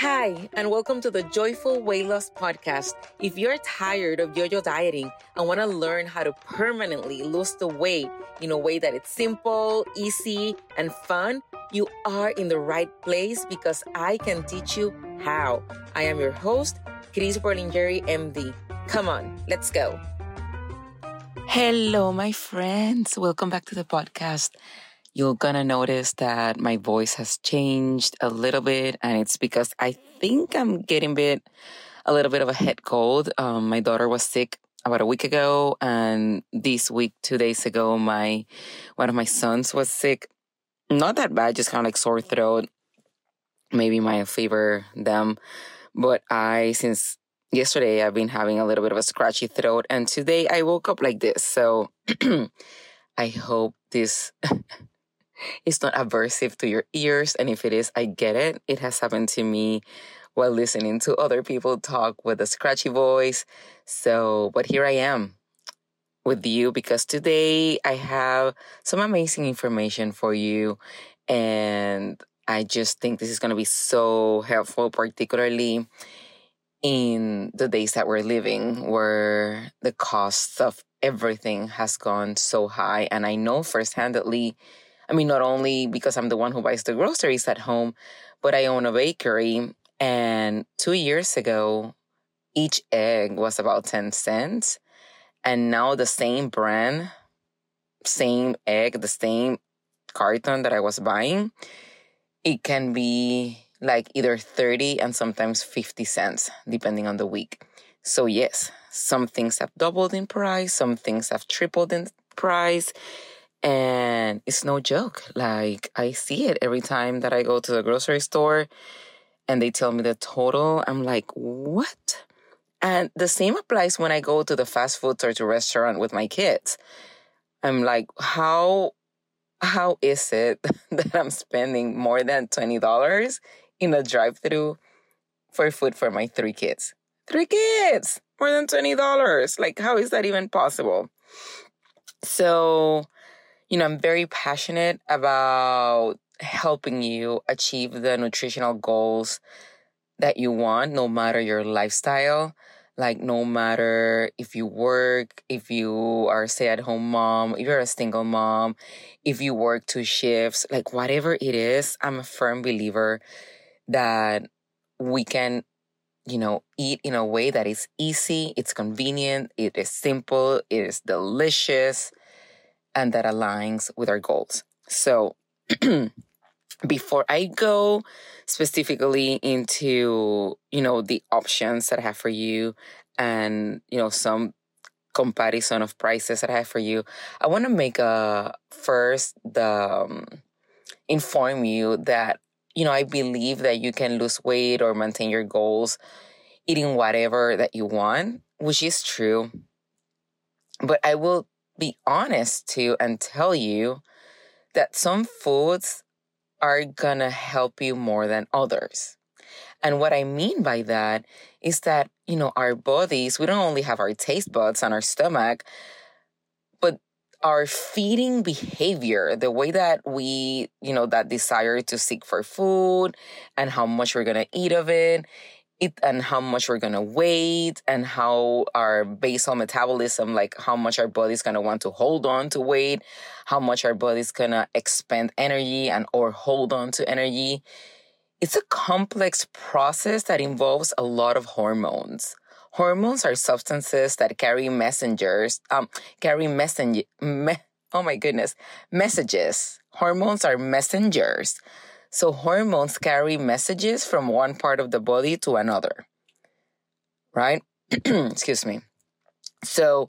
Hi, and welcome to the Joyful Weight Loss Podcast. If you're tired of yo yo dieting and want to learn how to permanently lose the weight in a way that it's simple, easy, and fun, you are in the right place because I can teach you how. I am your host, Chris Berlingeri, MD. Come on, let's go. Hello, my friends. Welcome back to the podcast you're gonna notice that my voice has changed a little bit, and it's because I think I'm getting a bit, a little bit of a head cold. Um, my daughter was sick about a week ago, and this week, two days ago, my one of my sons was sick. Not that bad, just kind of like sore throat. Maybe my fever them, but I since yesterday I've been having a little bit of a scratchy throat, and today I woke up like this. So I hope this it's not aversive to your ears. And if it is, I get it. It has happened to me while listening to other people talk with a scratchy voice. So, but here I am with you because today I have some amazing information for you. And I just think this is going to be so helpful, particularly in the days that we're living where the cost of everything has gone so high. And I know firsthandedly I mean, not only because I'm the one who buys the groceries at home, but I own a bakery. And two years ago, each egg was about 10 cents. And now the same brand, same egg, the same carton that I was buying, it can be like either 30 and sometimes 50 cents, depending on the week. So, yes, some things have doubled in price, some things have tripled in price. And it's no joke. Like, I see it every time that I go to the grocery store and they tell me the total. I'm like, what? And the same applies when I go to the fast food or to restaurant with my kids. I'm like, how how is it that I'm spending more than $20 in a drive-through for food for my three kids? Three kids, more than $20. Like how is that even possible? So you know, I'm very passionate about helping you achieve the nutritional goals that you want, no matter your lifestyle. Like, no matter if you work, if you are a stay at home mom, if you're a single mom, if you work two shifts, like, whatever it is, I'm a firm believer that we can, you know, eat in a way that is easy, it's convenient, it is simple, it is delicious and that aligns with our goals. So, before I go specifically into, you know, the options that I have for you and, you know, some comparison of prices that I have for you, I want to make a first the um, inform you that, you know, I believe that you can lose weight or maintain your goals eating whatever that you want, which is true. But I will be honest to and tell you that some foods are gonna help you more than others. And what I mean by that is that, you know, our bodies, we don't only have our taste buds and our stomach, but our feeding behavior, the way that we, you know, that desire to seek for food and how much we're going to eat of it it and how much we're gonna weight and how our basal metabolism, like how much our body's gonna want to hold on to weight, how much our body's gonna expend energy and or hold on to energy. It's a complex process that involves a lot of hormones. Hormones are substances that carry messengers, um, carry messenger, me, oh my goodness, messages. Hormones are messengers so hormones carry messages from one part of the body to another, right? Excuse me. So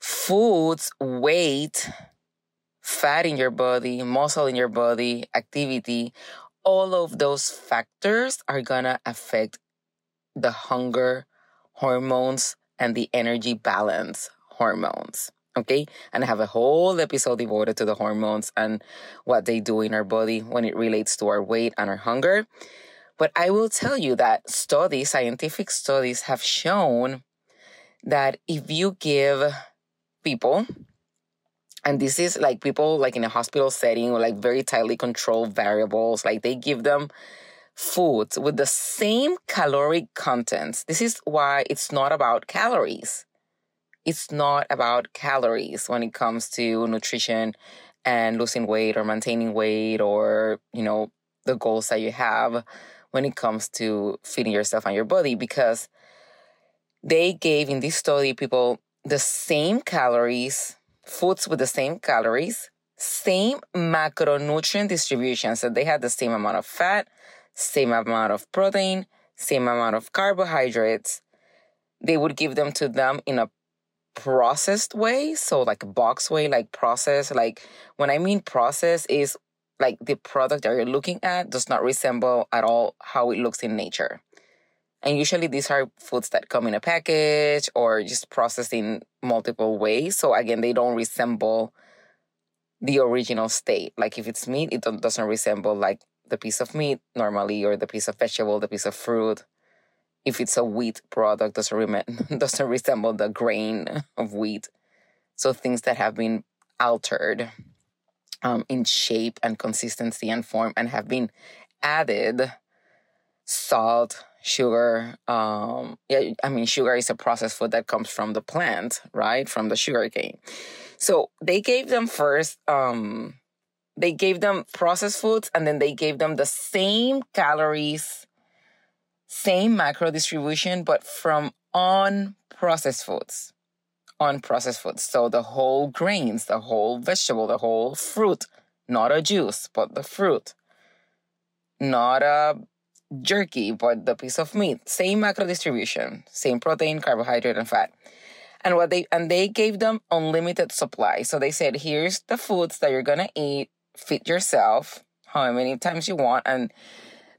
foods, weight, fat in your body, muscle in your body, activity, all of those factors are gonna affect the hunger hormones and the energy balance hormones. Okay. And I have a whole episode devoted to the hormones and what they do in our body when it relates to our weight and our hunger. But I will tell you that studies, scientific studies have shown that if you give people, and this is like people like in a hospital setting or like very tightly controlled variables, like they give them foods with the same caloric contents. This is why it's not about calories. It's not about calories when it comes to nutrition and losing weight or maintaining weight or, you know, the goals that you have when it comes to feeding yourself and your body because they gave in this study people the same calories, foods with the same calories, same macronutrient distribution. So they had the same amount of fat, same amount of protein, same amount of carbohydrates. They would give them to them in a processed way. So like box way, like process. Like when I mean process is like the product that you're looking at does not resemble at all how it looks in nature. And usually these are foods that come in a package or just processed in multiple ways. So again, they don't resemble the original state. Like if it's meat, it doesn't resemble like the piece of meat normally or the piece of vegetable, the piece of fruit. If it's a wheat product, doesn't, rem- doesn't resemble the grain of wheat. So things that have been altered um, in shape and consistency and form and have been added salt, sugar. Um, yeah, I mean, sugar is a processed food that comes from the plant, right? From the sugar cane. So they gave them first, um, they gave them processed foods and then they gave them the same calories, same macro distribution, but from unprocessed foods. Unprocessed foods. So the whole grains, the whole vegetable, the whole fruit, not a juice, but the fruit. Not a jerky, but the piece of meat. Same macro distribution, same protein, carbohydrate, and fat and what they and they gave them unlimited supply. So they said, here's the foods that you're gonna eat, feed yourself how many times you want, and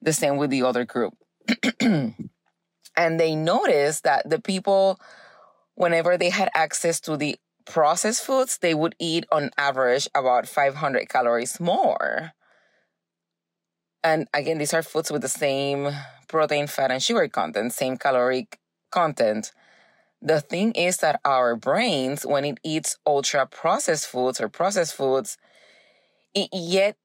the same with the other group. and they noticed that the people, whenever they had access to the processed foods, they would eat on average about 500 calories more. And again, these are foods with the same protein, fat, and sugar content, same caloric content the thing is that our brains, when it eats ultra processed foods or processed foods, it yet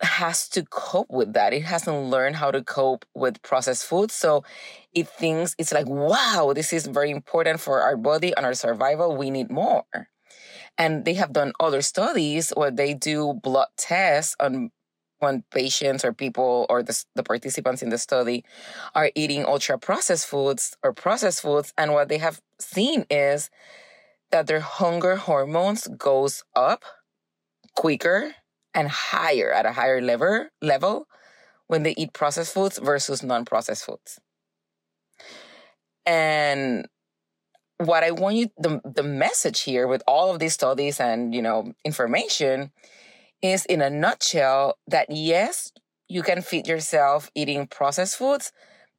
has to cope with that. It hasn't learned how to cope with processed foods. So it thinks it's like, wow, this is very important for our body and our survival. We need more. And they have done other studies where they do blood tests on when patients or people or the, the participants in the study are eating ultra processed foods or processed foods and what they have seen is that their hunger hormones goes up quicker and higher at a higher level level when they eat processed foods versus non-processed foods and what i want you the, the message here with all of these studies and you know information is in a nutshell that yes, you can feed yourself eating processed foods,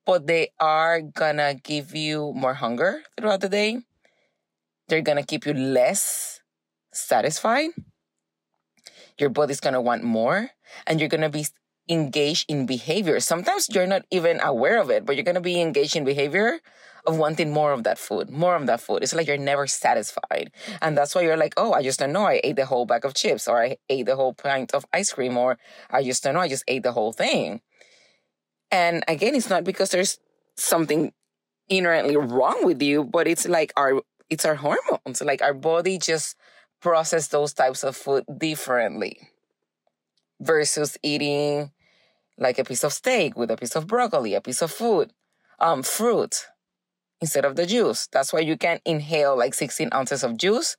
but they are gonna give you more hunger throughout the day. They're gonna keep you less satisfied. Your body's gonna want more, and you're gonna be engaged in behavior. Sometimes you're not even aware of it, but you're gonna be engaged in behavior of wanting more of that food, more of that food. It's like you're never satisfied. And that's why you're like, oh, I just don't know. I ate the whole bag of chips or I ate the whole pint of ice cream or I just don't know. I just ate the whole thing. And again, it's not because there's something inherently wrong with you, but it's like our, it's our hormones. Like our body just process those types of food differently versus eating like a piece of steak with a piece of broccoli, a piece of food, um, fruit instead of the juice. That's why you can inhale like 16 ounces of juice,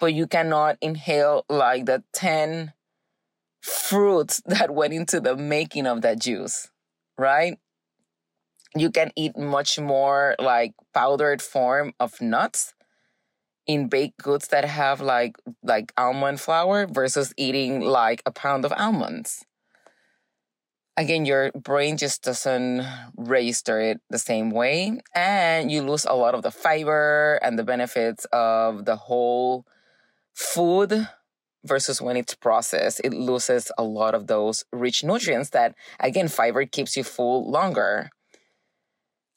but you cannot inhale like the 10 fruits that went into the making of that juice, right? You can eat much more like powdered form of nuts in baked goods that have like like almond flour versus eating like a pound of almonds again, your brain just doesn't register it the same way. And you lose a lot of the fiber and the benefits of the whole food versus when it's processed. It loses a lot of those rich nutrients that, again, fiber keeps you full longer.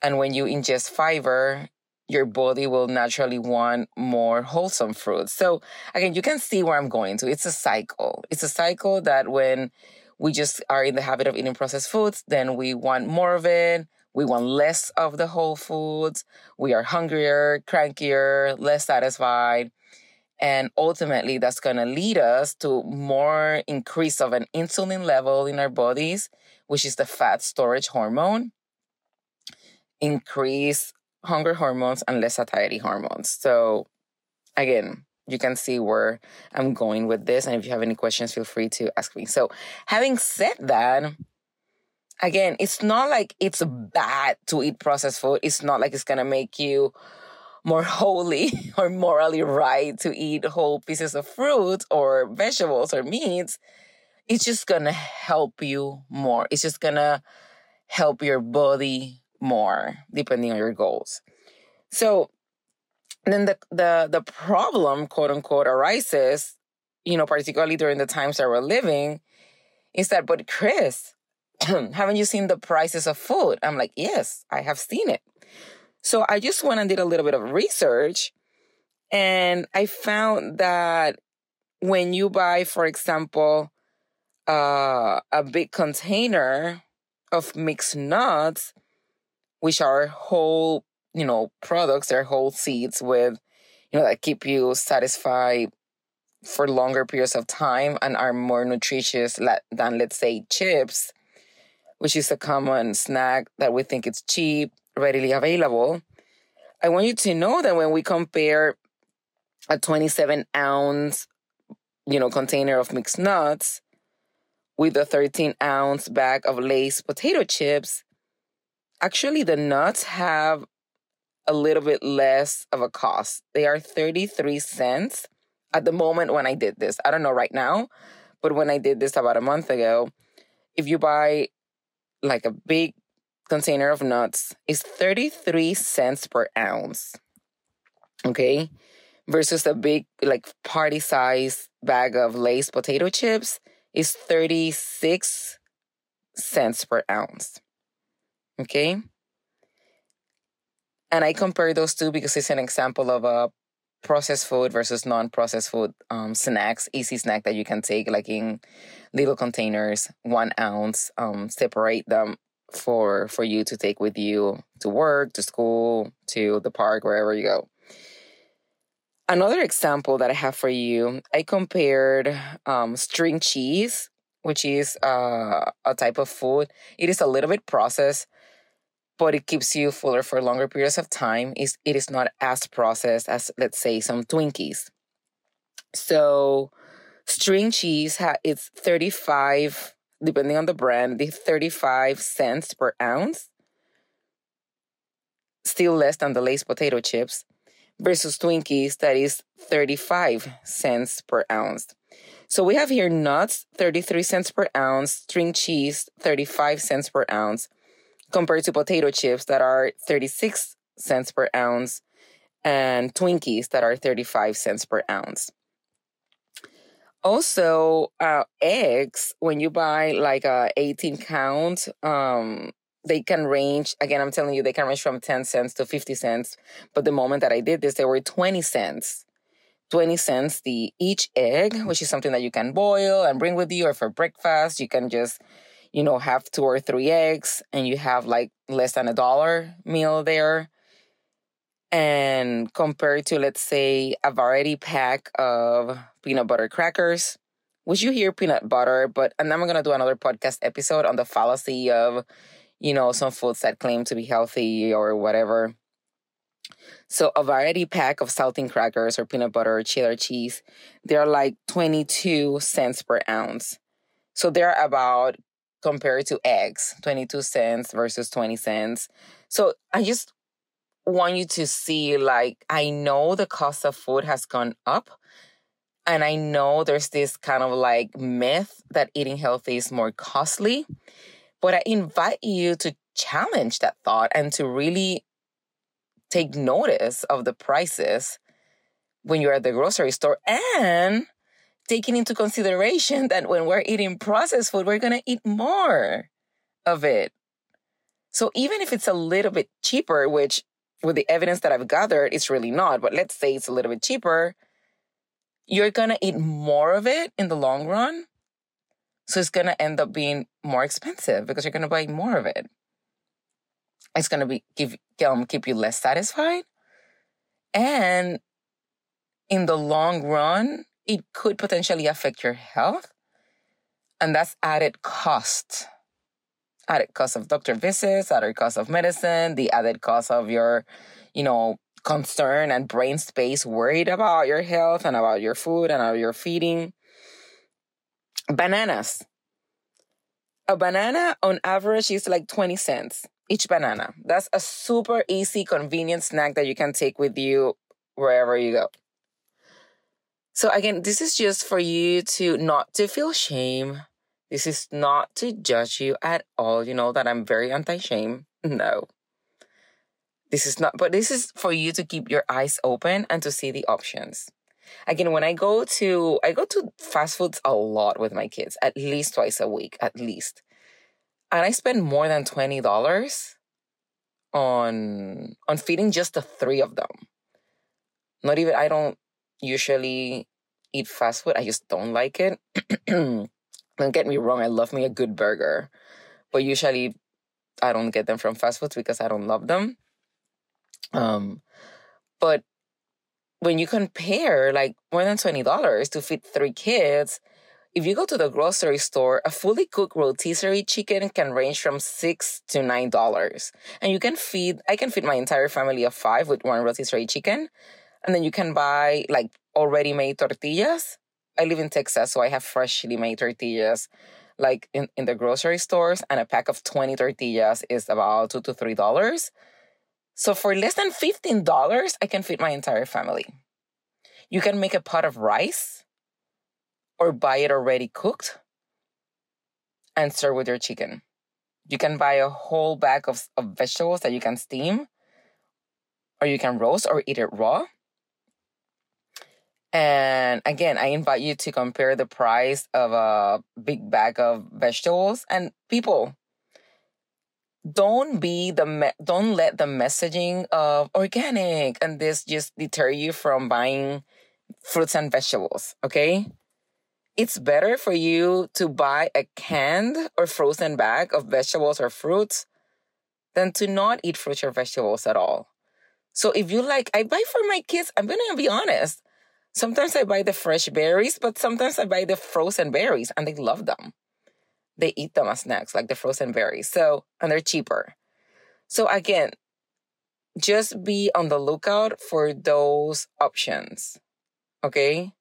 And when you ingest fiber, your body will naturally want more wholesome fruits. So again, you can see where I'm going to. It's a cycle. It's a cycle that when we just are in the habit of eating processed foods, then we want more of it. We want less of the whole foods. We are hungrier, crankier, less satisfied. And ultimately, that's going to lead us to more increase of an insulin level in our bodies, which is the fat storage hormone, increase hunger hormones and less satiety hormones. So, again, you can see where I'm going with this. And if you have any questions, feel free to ask me. So, having said that, again, it's not like it's bad to eat processed food. It's not like it's going to make you more holy or morally right to eat whole pieces of fruit or vegetables or meats. It's just going to help you more. It's just going to help your body more depending on your goals. So, then the the the problem, quote unquote, arises, you know, particularly during the times that we're living, is that, but Chris, haven't you seen the prices of food? I'm like, yes, I have seen it. So I just went and did a little bit of research and I found that when you buy, for example, uh, a big container of mixed nuts, which are whole you know, products, they're whole seeds with, you know, that keep you satisfied for longer periods of time and are more nutritious than, let's say, chips, which is a common snack that we think it's cheap, readily available. I want you to know that when we compare a 27 ounce, you know, container of mixed nuts with a 13 ounce bag of Lay's potato chips, actually the nuts have a little bit less of a cost. They are 33 cents at the moment when I did this. I don't know right now, but when I did this about a month ago, if you buy like a big container of nuts, it's 33 cents per ounce. Okay? Versus a big like party size bag of Lay's potato chips is 36 cents per ounce. Okay? And I compare those two because it's an example of a processed food versus non-processed food um, snacks, easy snack that you can take like in little containers, one ounce. Um, separate them for for you to take with you to work, to school, to the park, wherever you go. Another example that I have for you, I compared um, string cheese, which is uh, a type of food. It is a little bit processed, but it keeps you fuller for longer periods of time. It's, it is not as processed as, let's say, some Twinkies. So, string cheese ha- it's 35, depending on the brand, the 35 cents per ounce. Still less than the Lay's potato chips versus Twinkies that is 35 cents per ounce. So we have here nuts, 33 cents per ounce, string cheese, 35 cents per ounce, compared to potato chips that are 36 cents per ounce and Twinkies that are 35 cents per ounce. Also, uh, eggs, when you buy like a 18 count, um, they can range, again, I'm telling you, they can range from 10 cents to 50 cents. But the moment that I did this, they were 20 cents. 20 cents the each egg, which is something that you can boil and bring with you or for breakfast. You can just you know, have two or three eggs and you have like less than a dollar meal there. And compared to, let's say, a variety pack of peanut butter crackers, which you hear peanut butter, but and I'm gonna do another podcast episode on the fallacy of, you know, some foods that claim to be healthy or whatever. So a variety pack of saltine crackers or peanut butter or cheddar cheese, they're like 22 cents per ounce. So they're about compared to eggs, 22 cents versus 20 cents. So I just want you to see like, I know the cost of food has gone up. And I know there's this kind of like myth that eating healthy is more costly. But I invite you to challenge that thought and to really take notice of the prices when you're at the grocery store and taking into consideration that when we're eating processed food, we're going to eat more of it. So even if it's a little bit cheaper, which with the evidence that I've gathered, it's really not, but let's say it's a little bit cheaper, you're going to eat more of it in the long run So it's going to end up being more expensive because you're going to buy more of it. It's going to be give um, keep you less satisfied. And in the long run, it could potentially affect your health. And that's added cost. Added cost of doctor visits, added cost of medicine, the added cost of your, you know, concern and brain space worried about your health and about your food and about your feeding. Bananas. A banana on average is like 20 cents each banana. That's a super easy, convenient snack that you can take with you wherever you go. So again, this is just for you to not to feel shame. This is not to judge you at all. You know that I'm very anti-shame. No. This is not, but this is for you to keep your eyes open and to see the options. Again, when I go to, I go to fast foods a lot with my kids, at least twice a week, at least. And I spend more than $20 on, on feeding just the three of them. Not even, I don't usually eat fast food. I just don't like it. don't get me wrong. I love me a good burger, but usually I don't get them from fast foods because I don't love them. Um, but when you compare like more than $20 to feed three kids, if you go to the grocery store, a fully cooked rotisserie chicken can range from six to nine dollars. And you can feed, I can feed my entire family of five with one rotisserie chicken. And then you can buy like already made tortillas. I live in Texas, so I have freshly made tortillas like in, in the grocery stores. And a pack of 20 tortillas is about two to three dollars. So for less than $15, I can feed my entire family. You can make a pot of rice or buy it already cooked and serve with your chicken. You can buy a whole bag of, of vegetables that you can steam or you can roast or eat it raw. And again, I invite you to compare the price of a big bag of vegetables and people don't be the me- don't let the messaging of organic and this just deter you from buying fruits and vegetables okay? It's better for you to buy a canned or frozen bag of vegetables or fruits than to not eat fruits or vegetables at all. So if you like i buy for my kids i'm gonna be honest sometimes i buy the fresh berries but sometimes i buy the frozen berries and they love them they eat them as snacks, like the frozen berries. So, and they're cheaper. So again, just be on the lookout for those options. Okay?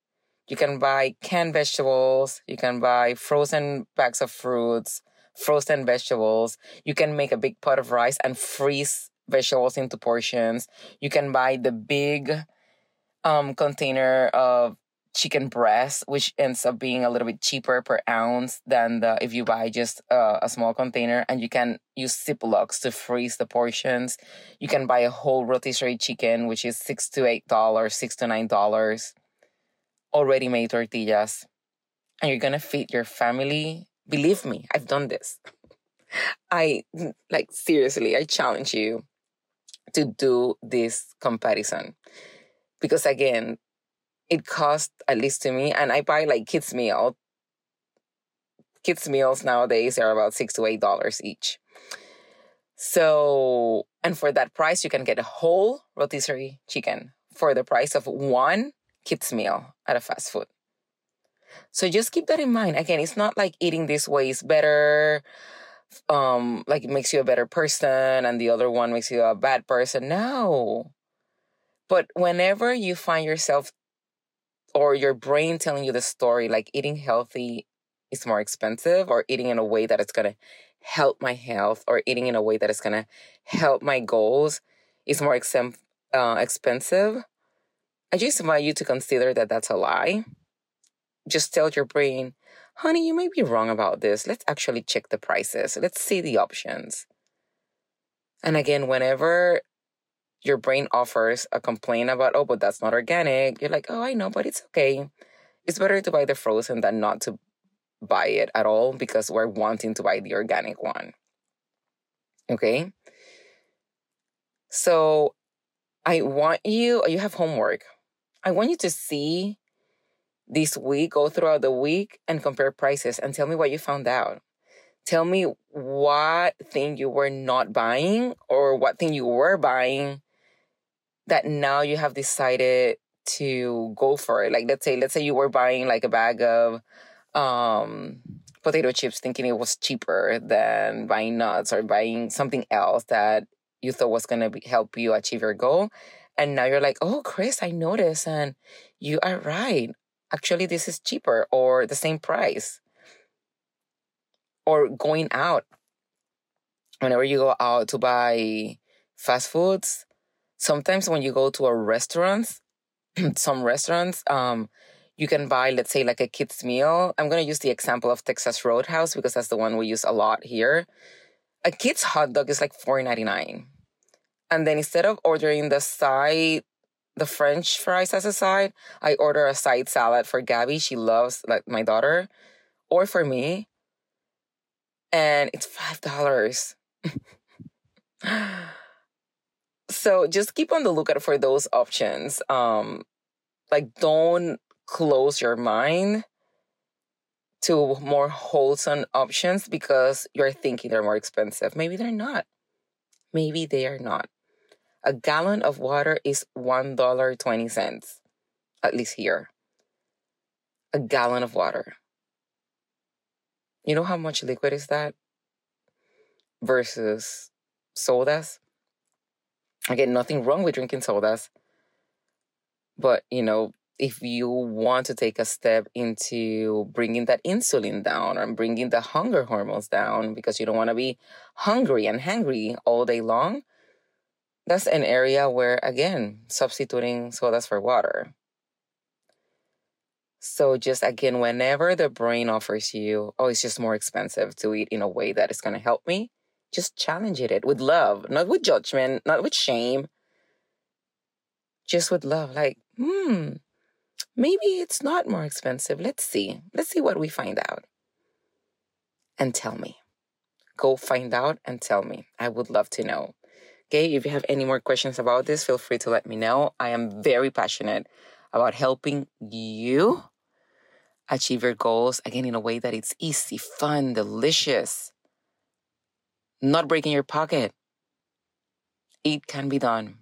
You can buy canned vegetables, you can buy frozen bags of fruits, frozen vegetables. You can make a big pot of rice and freeze vegetables into portions. You can buy the big um, container of chicken breast, which ends up being a little bit cheaper per ounce than the if you buy just uh, a small container. And you can use Ziplocs to freeze the portions. You can buy a whole rotisserie chicken, which is six to eight dollars, six to nine dollars, already made tortillas, and you're gonna feed your family. Believe me, I've done this. I like seriously, I challenge you to do this comparison because again it costs at least to me, and I buy like kids meal. Kids meals nowadays are about six to eight dollars each. So, and for that price, you can get a whole rotisserie chicken for the price of one kids meal at a fast food. So just keep that in mind. Again, it's not like eating this way is better, um, like it makes you a better person, and the other one makes you a bad person. No. But whenever you find yourself or your brain telling you the story like eating healthy is more expensive or eating in a way that it's going to help my health or eating in a way that it's going to help my goals is more ex- uh, expensive i just invite you to consider that that's a lie. Just tell your brain honey you may be wrong about this. Let's actually check the prices. Let's see the options. And again whenever your brain offers a complaint about, oh, but that's not organic, you're like, oh, I know, but it's okay. It's better to buy the frozen than not to buy it at all because we're wanting to buy the organic one. Okay? So I want you, you have homework. I want you to see this week, go throughout the week and compare prices and tell me what you found out. Tell me what thing you were not buying or what thing you were buying that now you have decided to go for it. Like let's say, let's say you were buying like a bag of um potato chips thinking it was cheaper than buying nuts or buying something else that you thought was going to help you achieve your goal. And now you're like, oh, Chris, I noticed. And you are right. Actually, this is cheaper or the same price. Or going out. Whenever you go out to buy fast foods, sometimes when you go to a restaurant, some restaurants, um, you can buy, let's say, like a kid's meal. I'm going to use the example of Texas Roadhouse because that's the one we use a lot here. A kid's hot dog is like $4.99. And then instead of ordering the side, the French fries as a side, I order a side salad for Gabby. She loves, like my daughter, or for me. And it's $5. so just keep on the lookout for those options. Um, like don't close your mind to more wholesome options because you're thinking they're more expensive. Maybe they're not. Maybe they are not. A gallon of water is $1.20, at least here. A gallon of water. You know how much liquid is that versus sodas? Again, nothing wrong with drinking sodas. But, you know, if you want to take a step into bringing that insulin down or bringing the hunger hormones down because you don't want to be hungry and hangry all day long, that's an area where, again, substituting sodas for water. So, just again, whenever the brain offers you, oh, it's just more expensive to eat in a way that is going to help me, just challenge it with love, not with judgment, not with shame, just with love. Like, hmm, maybe it's not more expensive. Let's see. Let's see what we find out. And tell me. Go find out and tell me. I would love to know. Okay, if you have any more questions about this, feel free to let me know. I am very passionate about helping you achieve your goals again in a way that it's easy, fun, delicious, not breaking your pocket. It can be done.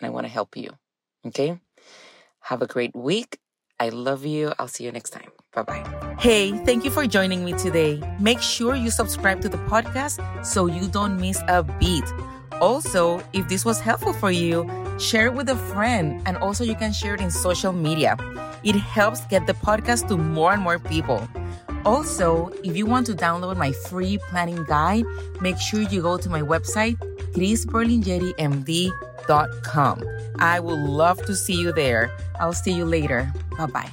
And I want to help you. Okay? Have a great week. I love you. I'll see you next time. Bye bye. Hey, thank you for joining me today. Make sure you subscribe to the podcast so you don't miss a beat. Also, if this was helpful for you, share it with a friend. And also, you can share it in social media. It helps get the podcast to more and more people. Also, if you want to download my free planning guide, make sure you go to my website, chrisberlingerimd.com. I would love to see you there. I'll see you later. Bye bye.